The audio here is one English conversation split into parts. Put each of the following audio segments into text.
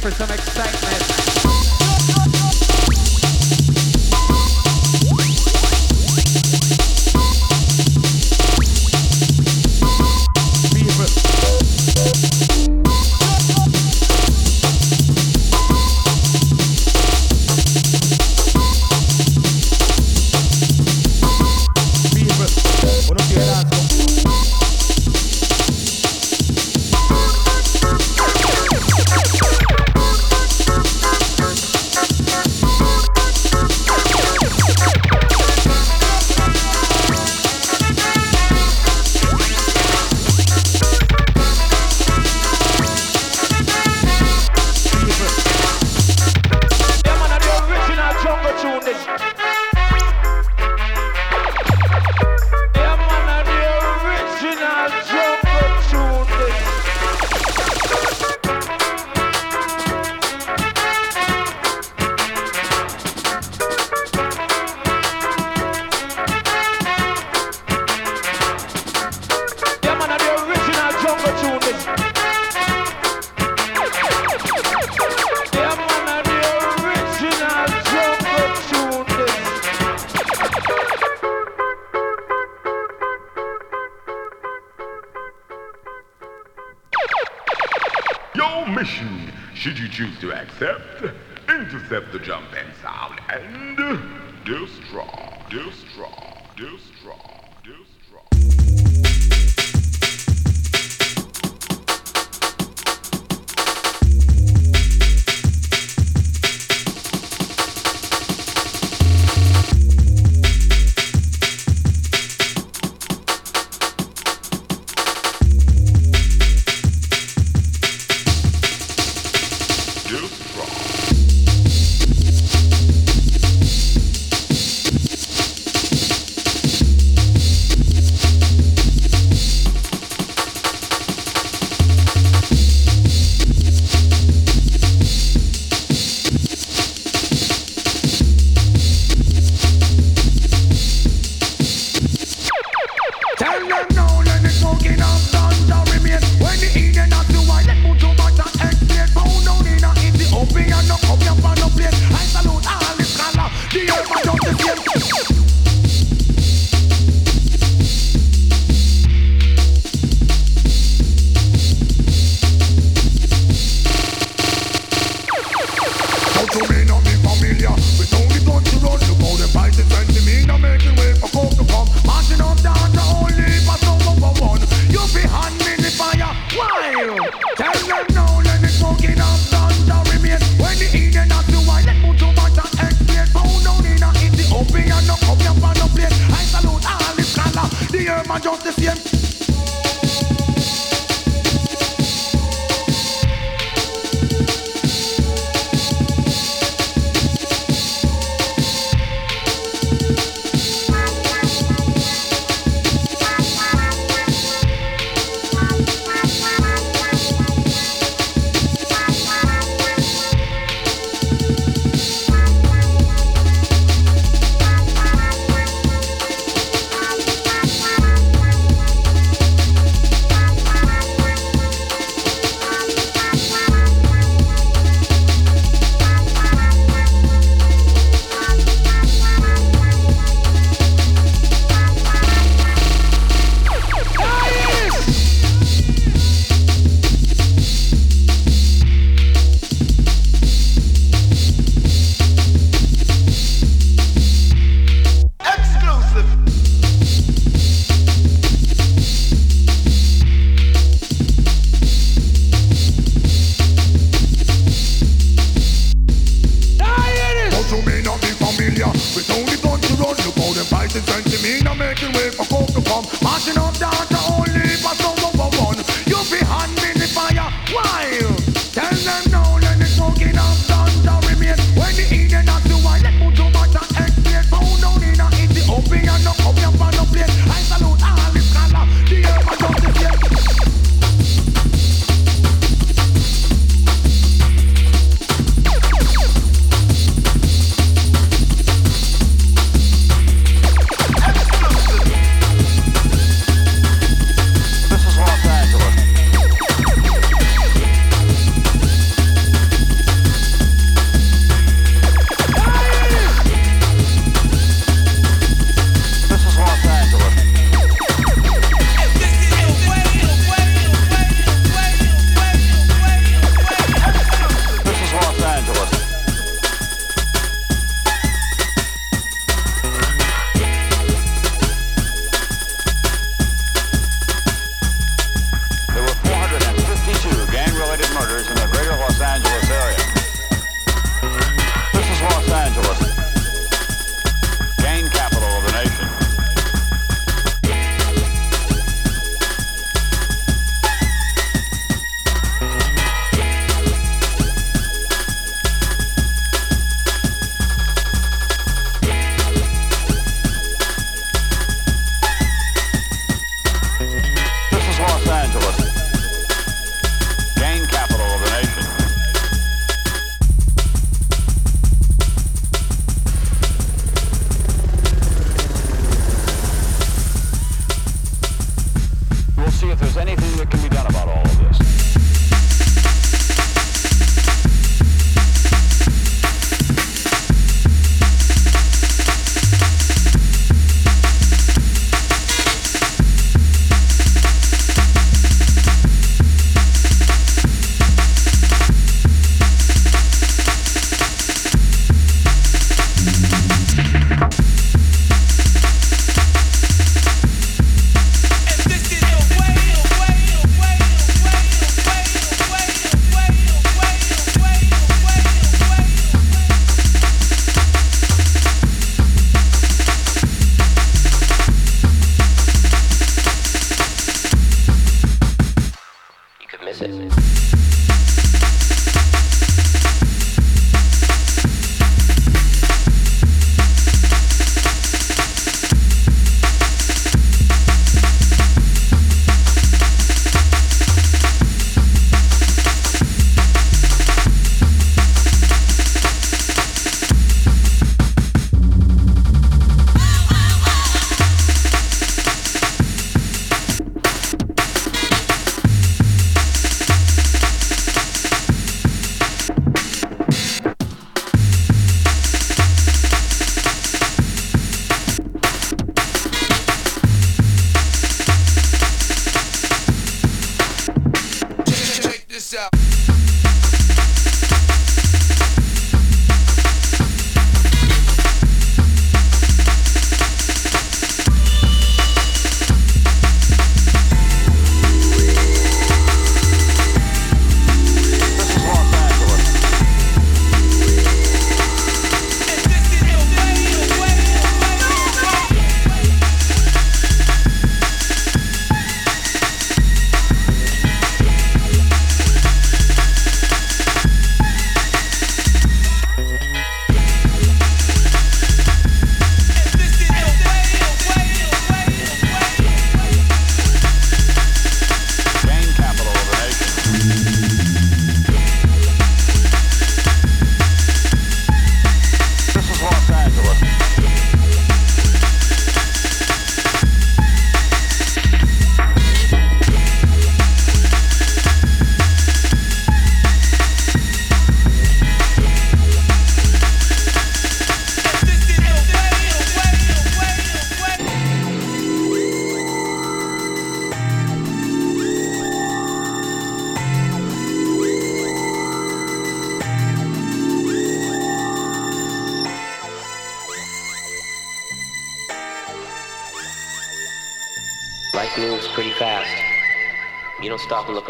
for some choose to accept, intercept the jump and sound, and destroy, destroy.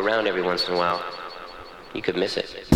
around every once in a while, you could miss it.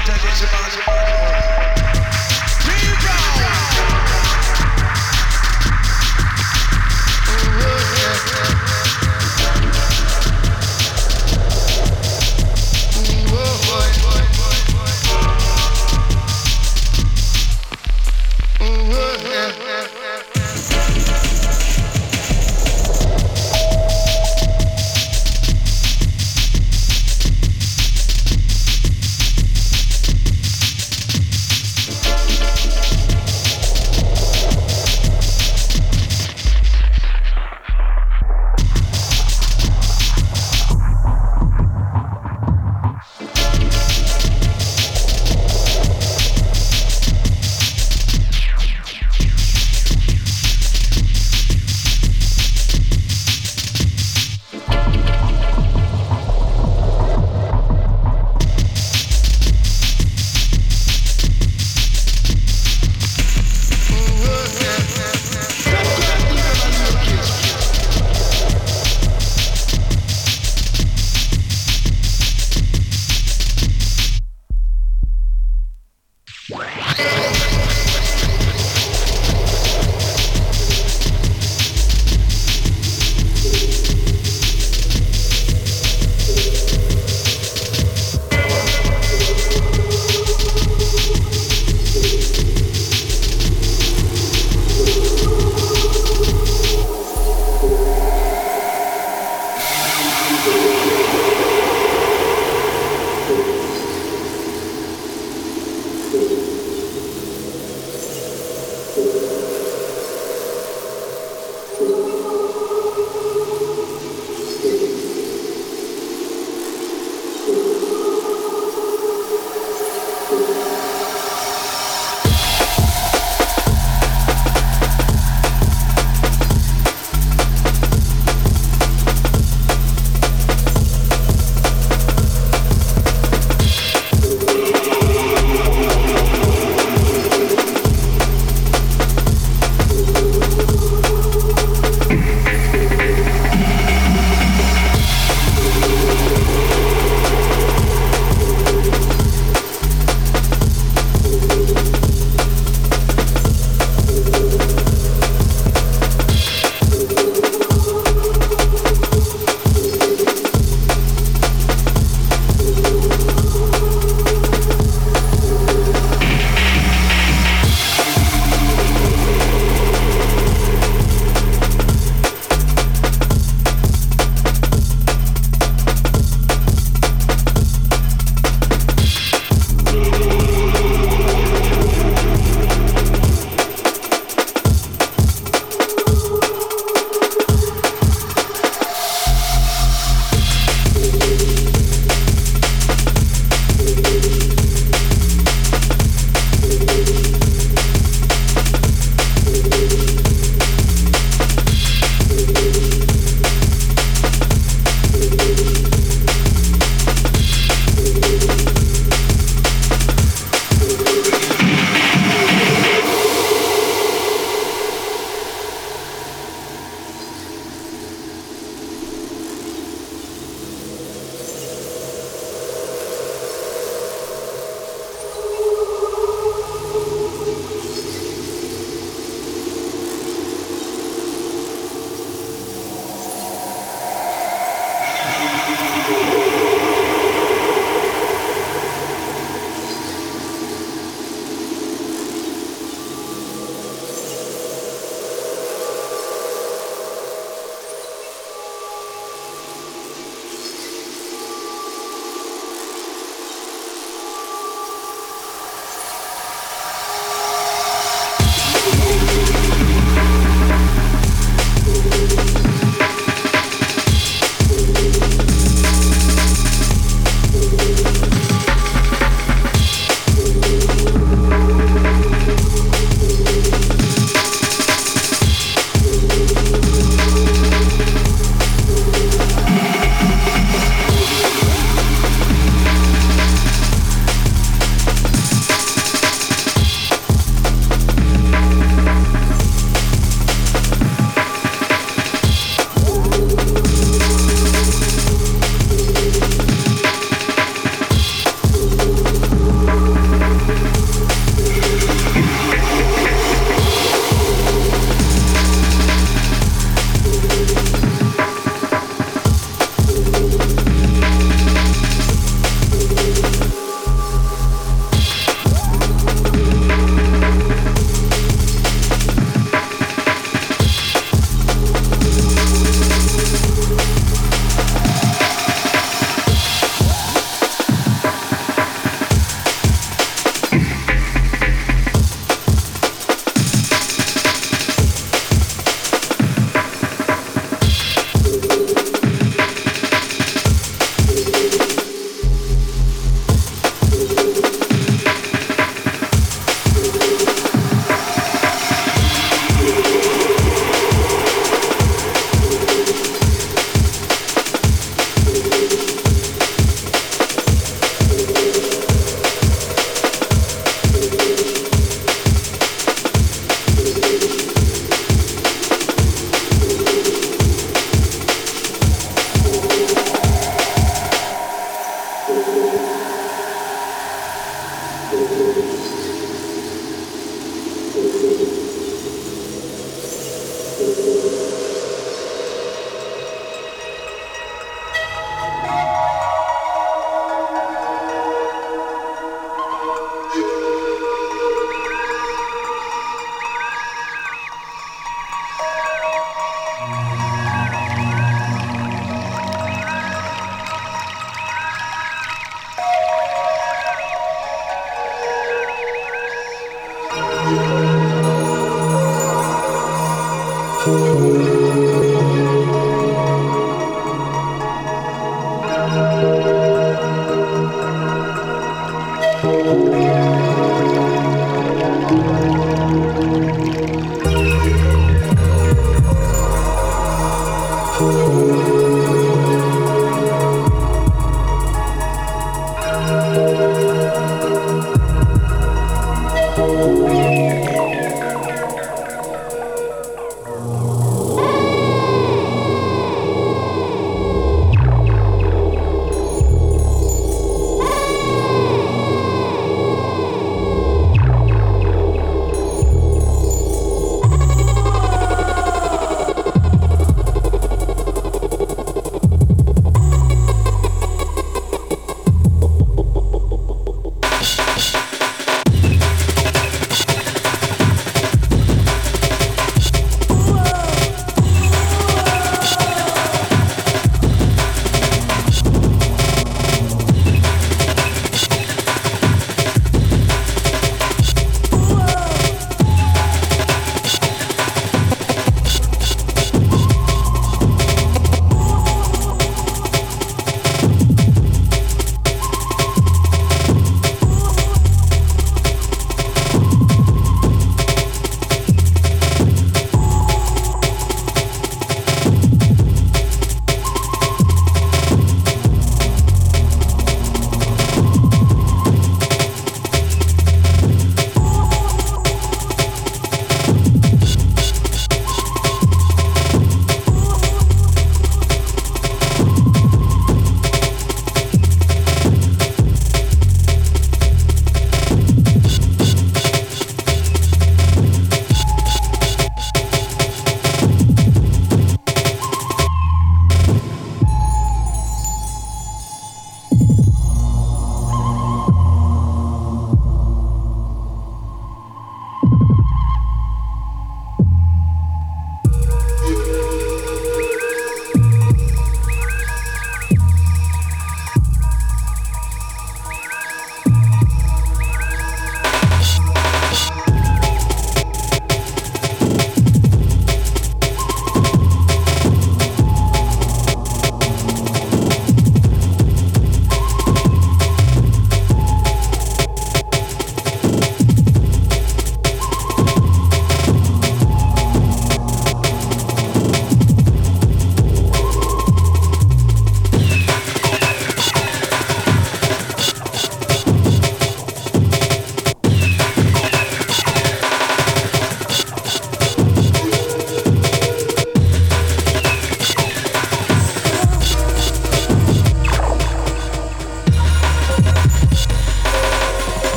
Attention, Shabazz, Shabazz, Shabazz.